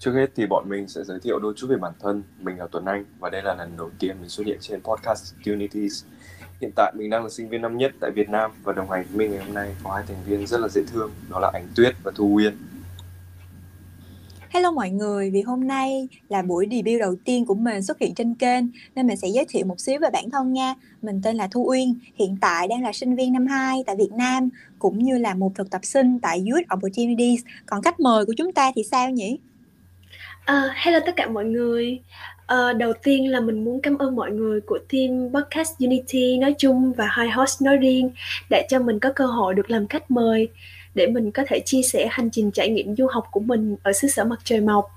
Trước hết thì bọn mình sẽ giới thiệu đôi chút về bản thân. Mình là Tuấn Anh và đây là lần đầu tiên mình xuất hiện trên podcast Unities. Hiện tại mình đang là sinh viên năm nhất tại Việt Nam và đồng hành với mình ngày hôm nay có hai thành viên rất là dễ thương, đó là Ánh Tuyết và Thu Uyên. Hello mọi người, vì hôm nay là buổi debut đầu tiên của mình xuất hiện trên kênh nên mình sẽ giới thiệu một xíu về bản thân nha. Mình tên là Thu Uyên, hiện tại đang là sinh viên năm 2 tại Việt Nam cũng như là một thực tập sinh tại Youth Opportunities. Còn khách mời của chúng ta thì sao nhỉ? Uh, hello tất cả mọi người. Uh, đầu tiên là mình muốn cảm ơn mọi người của team podcast Unity nói chung và high host nói riêng đã cho mình có cơ hội được làm khách mời để mình có thể chia sẻ hành trình trải nghiệm du học của mình ở xứ sở mặt trời mọc.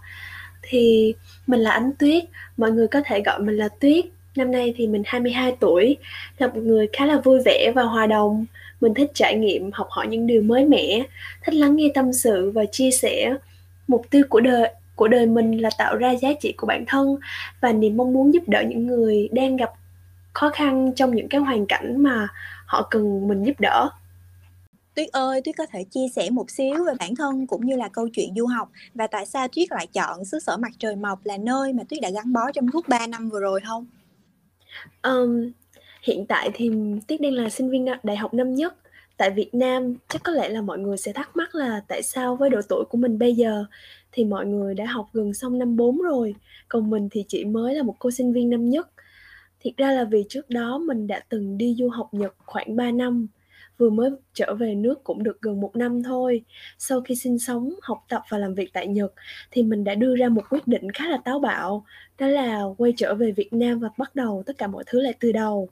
Thì mình là Ánh Tuyết, mọi người có thể gọi mình là Tuyết. Năm nay thì mình 22 tuổi, là một người khá là vui vẻ và hòa đồng. Mình thích trải nghiệm, học hỏi những điều mới mẻ, thích lắng nghe tâm sự và chia sẻ mục tiêu của đời của đời mình là tạo ra giá trị của bản thân và niềm mong muốn giúp đỡ những người đang gặp khó khăn trong những cái hoàn cảnh mà họ cần mình giúp đỡ Tuyết ơi, Tuyết có thể chia sẻ một xíu về bản thân cũng như là câu chuyện du học và tại sao Tuyết lại chọn xứ sở mặt trời mọc là nơi mà Tuyết đã gắn bó trong suốt 3 năm vừa rồi không? Um, hiện tại thì Tuyết đang là sinh viên đại học năm nhất tại Việt Nam. Chắc có lẽ là mọi người sẽ thắc mắc là tại sao với độ tuổi của mình bây giờ thì mọi người đã học gần xong năm 4 rồi, còn mình thì chỉ mới là một cô sinh viên năm nhất. Thiệt ra là vì trước đó mình đã từng đi du học Nhật khoảng 3 năm vừa mới trở về nước cũng được gần một năm thôi. Sau khi sinh sống, học tập và làm việc tại Nhật thì mình đã đưa ra một quyết định khá là táo bạo, đó là quay trở về Việt Nam và bắt đầu tất cả mọi thứ lại từ đầu.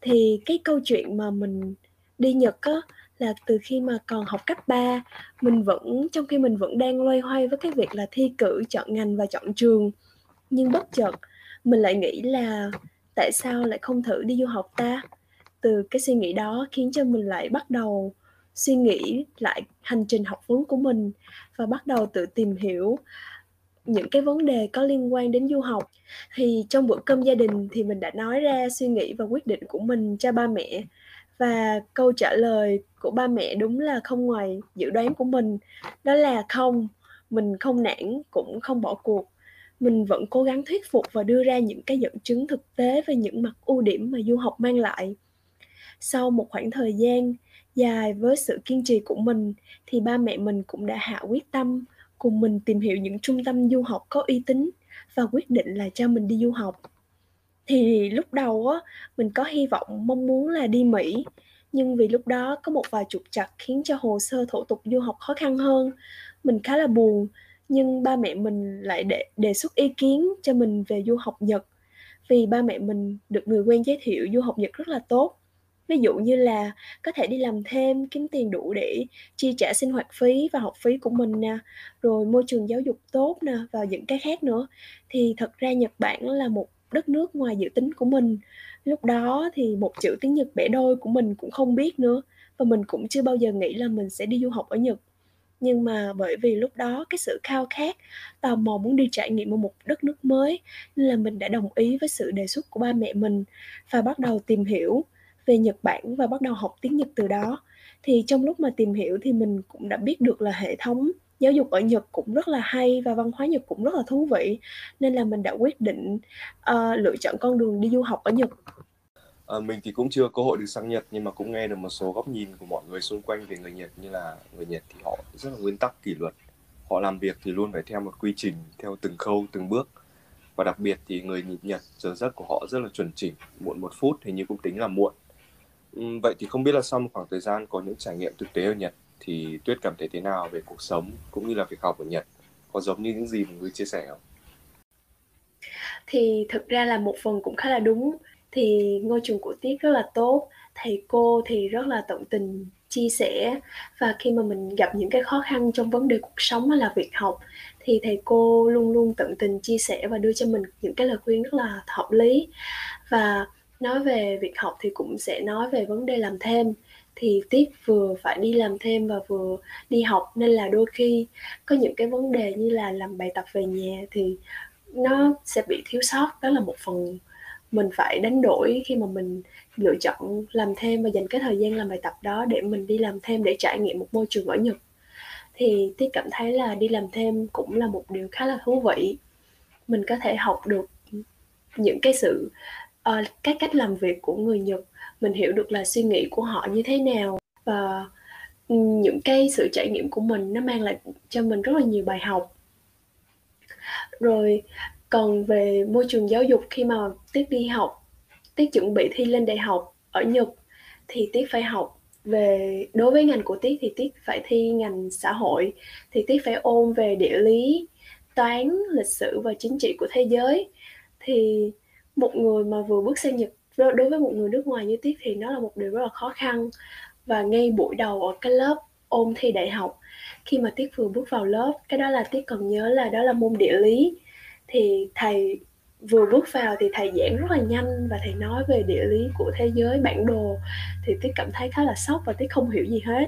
Thì cái câu chuyện mà mình đi Nhật á là từ khi mà còn học cấp 3 mình vẫn, trong khi mình vẫn đang loay hoay với cái việc là thi cử chọn ngành và chọn trường. Nhưng bất chợt, mình lại nghĩ là tại sao lại không thử đi du học ta? Từ cái suy nghĩ đó khiến cho mình lại bắt đầu suy nghĩ lại hành trình học vấn của mình và bắt đầu tự tìm hiểu những cái vấn đề có liên quan đến du học. Thì trong bữa cơm gia đình thì mình đã nói ra suy nghĩ và quyết định của mình cho ba mẹ và câu trả lời của ba mẹ đúng là không ngoài dự đoán của mình. Đó là không, mình không nản cũng không bỏ cuộc. Mình vẫn cố gắng thuyết phục và đưa ra những cái dẫn chứng thực tế về những mặt ưu điểm mà du học mang lại. Sau một khoảng thời gian dài với sự kiên trì của mình, thì ba mẹ mình cũng đã hạ quyết tâm cùng mình tìm hiểu những trung tâm du học có uy tín và quyết định là cho mình đi du học thì lúc đầu á mình có hy vọng mong muốn là đi Mỹ. Nhưng vì lúc đó có một vài trục trặc khiến cho hồ sơ thủ tục du học khó khăn hơn. Mình khá là buồn nhưng ba mẹ mình lại đề, đề xuất ý kiến cho mình về du học Nhật. Vì ba mẹ mình được người quen giới thiệu du học Nhật rất là tốt. Ví dụ như là có thể đi làm thêm kiếm tiền đủ để chi trả sinh hoạt phí và học phí của mình nè rồi môi trường giáo dục tốt nè và những cái khác nữa. Thì thật ra Nhật Bản là một đất nước ngoài dự tính của mình. Lúc đó thì một chữ tiếng Nhật bẻ đôi của mình cũng không biết nữa và mình cũng chưa bao giờ nghĩ là mình sẽ đi du học ở Nhật. Nhưng mà bởi vì lúc đó cái sự khao khát, tò mò muốn đi trải nghiệm ở một đất nước mới, nên là mình đã đồng ý với sự đề xuất của ba mẹ mình và bắt đầu tìm hiểu về Nhật Bản và bắt đầu học tiếng Nhật từ đó. Thì trong lúc mà tìm hiểu thì mình cũng đã biết được là hệ thống giáo dục ở Nhật cũng rất là hay và văn hóa Nhật cũng rất là thú vị nên là mình đã quyết định uh, lựa chọn con đường đi du học ở Nhật. À, mình thì cũng chưa cơ hội được sang Nhật nhưng mà cũng nghe được một số góc nhìn của mọi người xung quanh về người Nhật như là người Nhật thì họ rất là nguyên tắc kỷ luật. Họ làm việc thì luôn phải theo một quy trình theo từng khâu từng bước. Và đặc biệt thì người Nhật giờ giấc của họ rất là chuẩn chỉnh muộn một phút hình như cũng tính là muộn. Vậy thì không biết là sau một khoảng thời gian có những trải nghiệm thực tế ở Nhật thì Tuyết cảm thấy thế nào về cuộc sống cũng như là việc học ở Nhật? Có giống như những gì mà người chia sẻ không? Thì thực ra là một phần cũng khá là đúng. Thì ngôi trường của Tuyết rất là tốt, thầy cô thì rất là tận tình chia sẻ và khi mà mình gặp những cái khó khăn trong vấn đề cuộc sống hay là việc học thì thầy cô luôn luôn tận tình chia sẻ và đưa cho mình những cái lời khuyên rất là hợp lý và nói về việc học thì cũng sẽ nói về vấn đề làm thêm thì Tuyết vừa phải đi làm thêm và vừa đi học nên là đôi khi có những cái vấn đề như là làm bài tập về nhà thì nó sẽ bị thiếu sót đó là một phần mình phải đánh đổi khi mà mình lựa chọn làm thêm và dành cái thời gian làm bài tập đó để mình đi làm thêm để trải nghiệm một môi trường ở Nhật thì Tuyết cảm thấy là đi làm thêm cũng là một điều khá là thú vị. Mình có thể học được những cái sự uh, cái cách làm việc của người Nhật, mình hiểu được là suy nghĩ của họ như thế nào và những cái sự trải nghiệm của mình nó mang lại cho mình rất là nhiều bài học. Rồi còn về môi trường giáo dục khi mà Tiết đi học, Tiết chuẩn bị thi lên đại học ở Nhật thì Tiết phải học về đối với ngành của Tiết thì Tiết phải thi ngành xã hội thì Tiết phải ôn về địa lý, toán, lịch sử và chính trị của thế giới. Thì một người mà vừa bước sang Nhật đối với một người nước ngoài như Tiết thì nó là một điều rất là khó khăn. Và ngay buổi đầu ở cái lớp ôn thi đại học, khi mà Tiết vừa bước vào lớp, cái đó là Tiết còn nhớ là đó là môn địa lý. Thì thầy vừa bước vào thì thầy giảng rất là nhanh và thầy nói về địa lý của thế giới, bản đồ. Thì tiết cảm thấy khá là sốc và tiết không hiểu gì hết.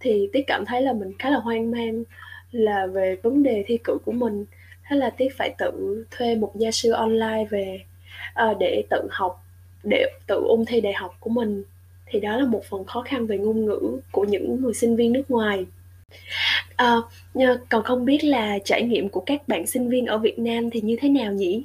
Thì tiết cảm thấy là mình khá là hoang mang là về vấn đề thi cử của mình. Thế là tiết phải tự thuê một gia sư online về uh, để tự học để tự ôn thi đại học của mình thì đó là một phần khó khăn về ngôn ngữ của những người sinh viên nước ngoài à, còn không biết là trải nghiệm của các bạn sinh viên ở Việt Nam thì như thế nào nhỉ?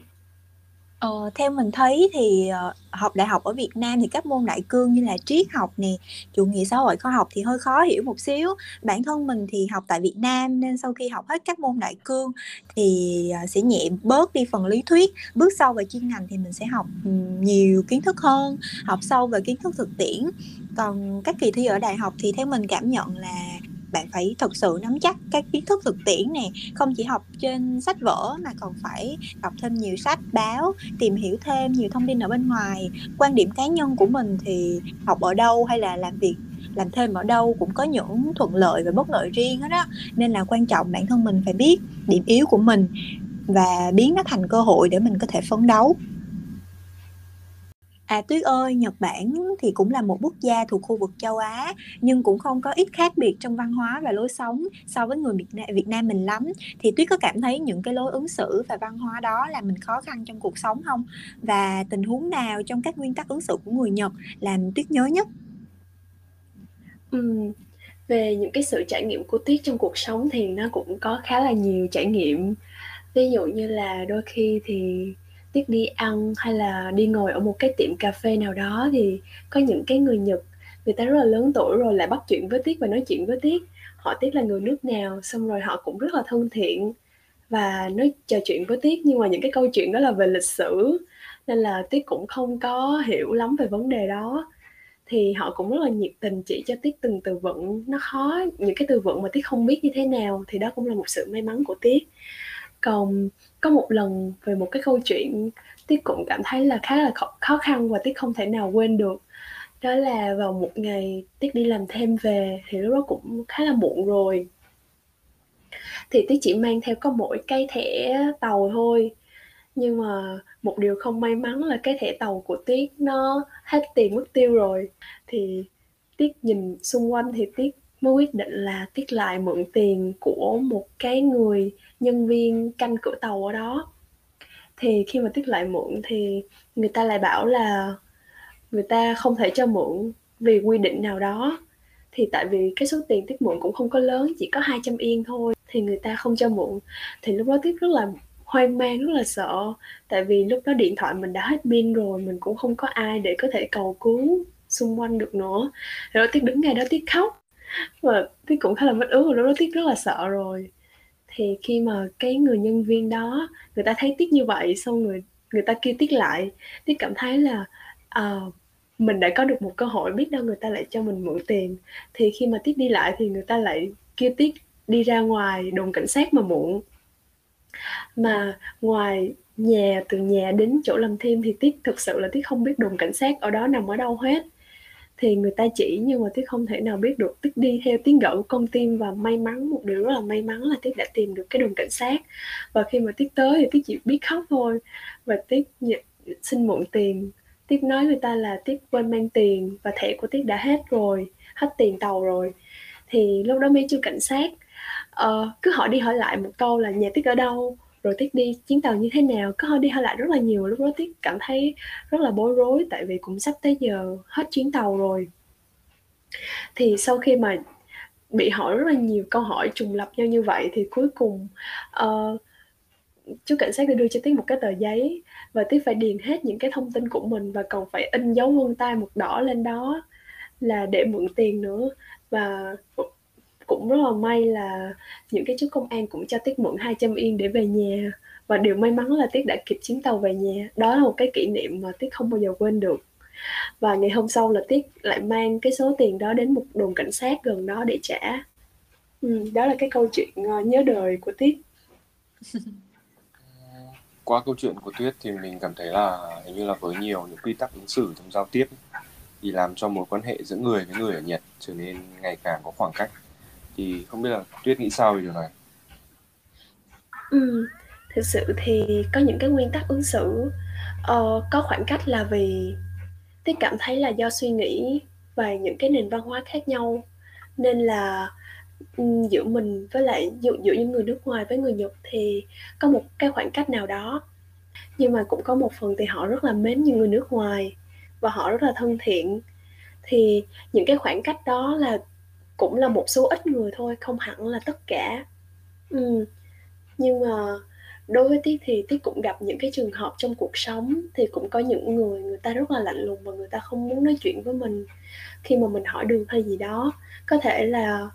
Ờ, theo mình thấy thì ờ, học đại học ở Việt Nam thì các môn đại cương như là triết học nè, chủ nghĩa xã hội khoa học thì hơi khó hiểu một xíu. Bản thân mình thì học tại Việt Nam nên sau khi học hết các môn đại cương thì ờ, sẽ nhẹ bớt đi phần lý thuyết. Bước sâu vào chuyên ngành thì mình sẽ học ừ, nhiều kiến thức hơn, học sâu về kiến thức thực tiễn. Còn các kỳ thi ở đại học thì theo mình cảm nhận là bạn phải thực sự nắm chắc các kiến thức thực tiễn nè, không chỉ học trên sách vở mà còn phải đọc thêm nhiều sách, báo, tìm hiểu thêm nhiều thông tin ở bên ngoài. Quan điểm cá nhân của mình thì học ở đâu hay là làm việc, làm thêm ở đâu cũng có những thuận lợi và bất lợi riêng hết đó nên là quan trọng bản thân mình phải biết điểm yếu của mình và biến nó thành cơ hội để mình có thể phấn đấu. À Tuyết ơi, Nhật Bản thì cũng là một quốc gia thuộc khu vực châu Á nhưng cũng không có ít khác biệt trong văn hóa và lối sống so với người Việt Nam, Việt Nam mình lắm. Thì Tuyết có cảm thấy những cái lối ứng xử và văn hóa đó làm mình khó khăn trong cuộc sống không? Và tình huống nào trong các nguyên tắc ứng xử của người Nhật làm Tuyết nhớ nhất? Ừ, về những cái sự trải nghiệm của Tuyết trong cuộc sống thì nó cũng có khá là nhiều trải nghiệm. Ví dụ như là đôi khi thì Tiết đi ăn hay là đi ngồi ở một cái tiệm cà phê nào đó thì có những cái người Nhật, người ta rất là lớn tuổi rồi lại bắt chuyện với tiếc và nói chuyện với tiếc họ tiếc là người nước nào, xong rồi họ cũng rất là thân thiện và nói, trò chuyện với tiếc nhưng mà những cái câu chuyện đó là về lịch sử, nên là tiếc cũng không có hiểu lắm về vấn đề đó. Thì họ cũng rất là nhiệt tình chỉ cho tiếc từng từ vựng. Nó khó, những cái từ vựng mà tiếc không biết như thế nào thì đó cũng là một sự may mắn của tiếc còn có một lần về một cái câu chuyện, Tiết cũng cảm thấy là khá là khó khăn và Tiết không thể nào quên được. Đó là vào một ngày Tiết đi làm thêm về thì lúc đó cũng khá là muộn rồi. Thì Tiết chỉ mang theo có mỗi cái thẻ tàu thôi. Nhưng mà một điều không may mắn là cái thẻ tàu của Tiết nó hết tiền mất tiêu rồi. Thì Tiết nhìn xung quanh thì Tiết mới quyết định là Tiết lại mượn tiền của một cái người nhân viên canh cửa tàu ở đó. Thì khi mà Tiết lại mượn thì người ta lại bảo là người ta không thể cho mượn vì quy định nào đó. Thì tại vì cái số tiền Tiết mượn cũng không có lớn, chỉ có 200 yên thôi, thì người ta không cho mượn. Thì lúc đó Tiết rất là hoang mang, rất là sợ, tại vì lúc đó điện thoại mình đã hết pin rồi, mình cũng không có ai để có thể cầu cứu xung quanh được nữa. Rồi Tiết đứng ngay đó Tiết khóc và tiếc cũng khá là mất ước rồi lúc đó tiếc rất là sợ rồi. Thì khi mà cái người nhân viên đó người ta thấy tiếc như vậy xong người người ta kêu tiếc lại tiếc cảm thấy là uh, mình đã có được một cơ hội biết đâu người ta lại cho mình mượn tiền. Thì khi mà tiếc đi lại thì người ta lại kêu tiếc đi ra ngoài đồn cảnh sát mà muộn mà ngoài nhà từ nhà đến chỗ làm thêm thì tiếc thực sự là tiếc không biết đồn cảnh sát ở đó nằm ở đâu hết thì người ta chỉ nhưng mà tuyết không thể nào biết được. Tuyết đi theo tiếng gọi của con tim và may mắn một điều rất là may mắn là tuyết đã tìm được cái đồn cảnh sát. Và khi mà tuyết tới thì tuyết chỉ biết khóc thôi. Và tuyết xin mượn tiền. Tuyết nói người ta là tuyết quên mang tiền và thẻ của tuyết đã hết rồi hết tiền tàu rồi. Thì lúc đó mới chưa cảnh sát. Uh, cứ hỏi đi hỏi lại một câu là nhà tuyết ở đâu? Rồi tiết đi. Chuyến tàu như thế nào? Có hơi đi hơi lại rất là nhiều. Lúc đó tiết cảm thấy rất là bối rối tại vì cũng sắp tới giờ hết chuyến tàu rồi. Thì sau khi mà bị hỏi rất là nhiều câu hỏi trùng lập nhau như vậy thì cuối cùng uh, chú cảnh sát đã đưa cho Tiết một cái tờ giấy và Tiết phải điền hết những cái thông tin của mình và còn phải in dấu vân tay một đỏ lên đó là để mượn tiền nữa. Và cũng rất là may là những cái chú công an cũng cho Tiết mượn 200 yên để về nhà. Và điều may mắn là Tiết đã kịp chuyến tàu về nhà. Đó là một cái kỷ niệm mà Tiết không bao giờ quên được. Và ngày hôm sau là Tiết lại mang cái số tiền đó đến một đồn cảnh sát gần đó để trả. Ừ, đó là cái câu chuyện ờ, nhớ đời của Tiết. Qua câu chuyện của Tuyết thì mình cảm thấy là hình như là với nhiều những quy tắc ứng xử trong giao tiếp thì làm cho mối quan hệ giữa người với người ở Nhật trở nên ngày càng có khoảng cách thì không biết là Tuyết nghĩ sao về điều này? Ừ, thực sự thì có những cái nguyên tắc ứng xử. Uh, có khoảng cách là vì Tuyết cảm thấy là do suy nghĩ và những cái nền văn hóa khác nhau. Nên là ừ, giữa mình với lại giữa, giữa những người nước ngoài với người Nhật thì có một cái khoảng cách nào đó. Nhưng mà cũng có một phần thì họ rất là mến những người nước ngoài và họ rất là thân thiện. Thì những cái khoảng cách đó là cũng là một số ít người thôi, không hẳn là tất cả ừ. nhưng mà đối với tiết thì tiết cũng gặp những cái trường hợp trong cuộc sống thì cũng có những người người ta rất là lạnh lùng và người ta không muốn nói chuyện với mình khi mà mình hỏi đường hay gì đó có thể là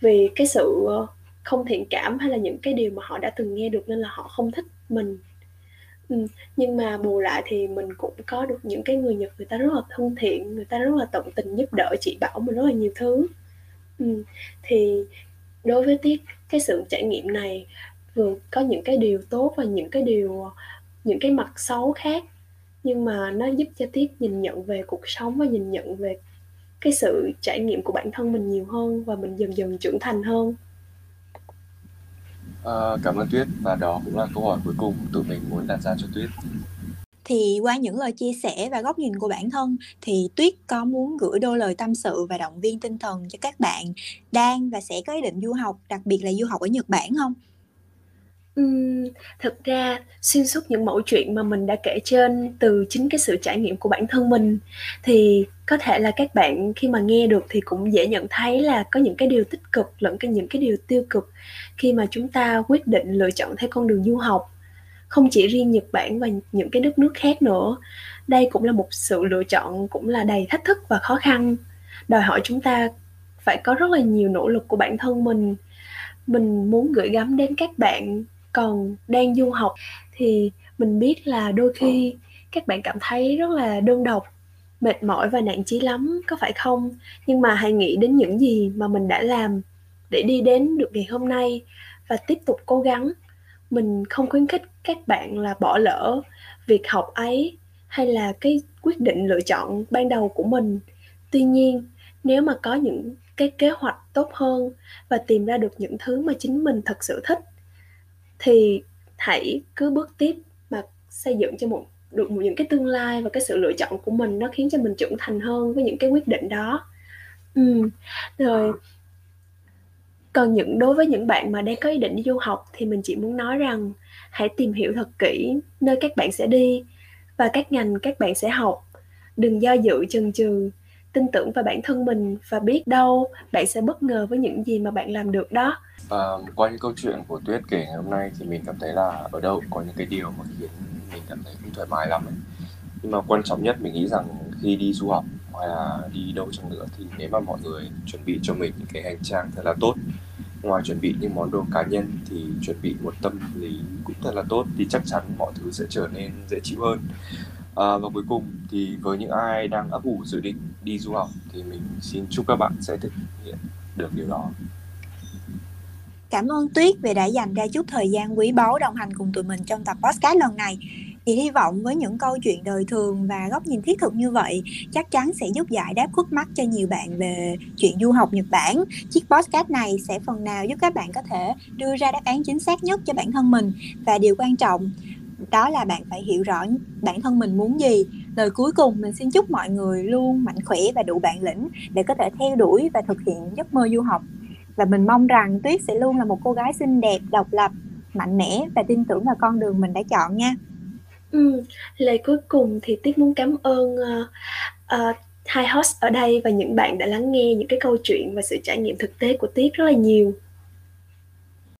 vì cái sự ờ, không thiện cảm hay là những cái điều mà họ đã từng nghe được nên là họ không thích mình ừ. nhưng mà bù lại thì mình cũng có được những cái người nhật, người ta rất là thân thiện, người ta rất là tận tình giúp đỡ chị bảo mình rất là nhiều thứ ừ. thì đối với tiết cái sự trải nghiệm này vừa có những cái điều tốt và những cái điều những cái mặt xấu khác nhưng mà nó giúp cho tiết nhìn nhận về cuộc sống và nhìn nhận về cái sự trải nghiệm của bản thân mình nhiều hơn và mình dần dần trưởng thành hơn à, cảm ơn tuyết và đó cũng là câu hỏi cuối cùng tụi mình muốn đặt ra cho tuyết thì qua những lời chia sẻ và góc nhìn của bản thân thì tuyết có muốn gửi đôi lời tâm sự và động viên tinh thần cho các bạn đang và sẽ có ý định du học đặc biệt là du học ở nhật bản không Uhm, thực ra xuyên suốt những mẫu chuyện mà mình đã kể trên từ chính cái sự trải nghiệm của bản thân mình thì có thể là các bạn khi mà nghe được thì cũng dễ nhận thấy là có những cái điều tích cực lẫn cái những cái điều tiêu cực khi mà chúng ta quyết định lựa chọn theo con đường du học. Không chỉ riêng Nhật Bản và những cái đất nước khác nữa. Đây cũng là một sự lựa chọn cũng là đầy thách thức và khó khăn, đòi hỏi chúng ta phải có rất là nhiều nỗ lực của bản thân mình. Mình muốn gửi gắm đến các bạn còn đang du học thì mình biết là đôi khi các bạn cảm thấy rất là đơn độc mệt mỏi và nản chí lắm có phải không nhưng mà hãy nghĩ đến những gì mà mình đã làm để đi đến được ngày hôm nay và tiếp tục cố gắng mình không khuyến khích các bạn là bỏ lỡ việc học ấy hay là cái quyết định lựa chọn ban đầu của mình tuy nhiên, nếu mà có những cái kế hoạch tốt hơn và tìm ra được những thứ mà chính mình thật sự thích, thì hãy cứ bước tiếp mà xây dựng cho một, được những cái tương lai và cái sự lựa chọn của mình nó khiến cho mình trưởng thành hơn với những cái quyết định đó ừ. rồi còn những đối với những bạn mà đang có ý định đi du học thì mình chỉ muốn nói rằng hãy tìm hiểu thật kỹ nơi các bạn sẽ đi và các ngành các bạn sẽ học đừng do dự chần chừ tin tưởng vào bản thân mình và biết đâu bạn sẽ bất ngờ với những gì mà bạn làm được đó à, qua những câu chuyện của tuyết kể ngày hôm nay thì mình cảm thấy là ở đâu cũng có những cái điều mà khiến mình cảm thấy không thoải mái lắm ấy. nhưng mà quan trọng nhất mình nghĩ rằng khi đi du học hay là đi đâu chăng nữa thì nếu mà mọi người chuẩn bị cho mình những cái hành trang thật là tốt ngoài chuẩn bị những món đồ cá nhân thì chuẩn bị một tâm lý cũng thật là tốt thì chắc chắn mọi thứ sẽ trở nên dễ chịu hơn à, và cuối cùng thì với những ai đang ấp ủ dự định đi du học thì mình xin chúc các bạn sẽ thực hiện được điều đó Cảm ơn Tuyết vì đã dành ra chút thời gian quý báu đồng hành cùng tụi mình trong tập podcast lần này. Thì hy vọng với những câu chuyện đời thường và góc nhìn thiết thực như vậy, chắc chắn sẽ giúp giải đáp khúc mắc cho nhiều bạn về chuyện du học Nhật Bản. Chiếc podcast này sẽ phần nào giúp các bạn có thể đưa ra đáp án chính xác nhất cho bản thân mình. Và điều quan trọng, đó là bạn phải hiểu rõ bản thân mình muốn gì. Lời cuối cùng, mình xin chúc mọi người luôn mạnh khỏe và đủ bản lĩnh để có thể theo đuổi và thực hiện giấc mơ du học. Và mình mong rằng tuyết sẽ luôn là một cô gái xinh đẹp, độc lập, mạnh mẽ và tin tưởng vào con đường mình đã chọn nha ừ, lời cuối cùng thì tuyết muốn cảm ơn uh, uh, hai host ở đây và những bạn đã lắng nghe những cái câu chuyện và sự trải nghiệm thực tế của Tiết rất là nhiều.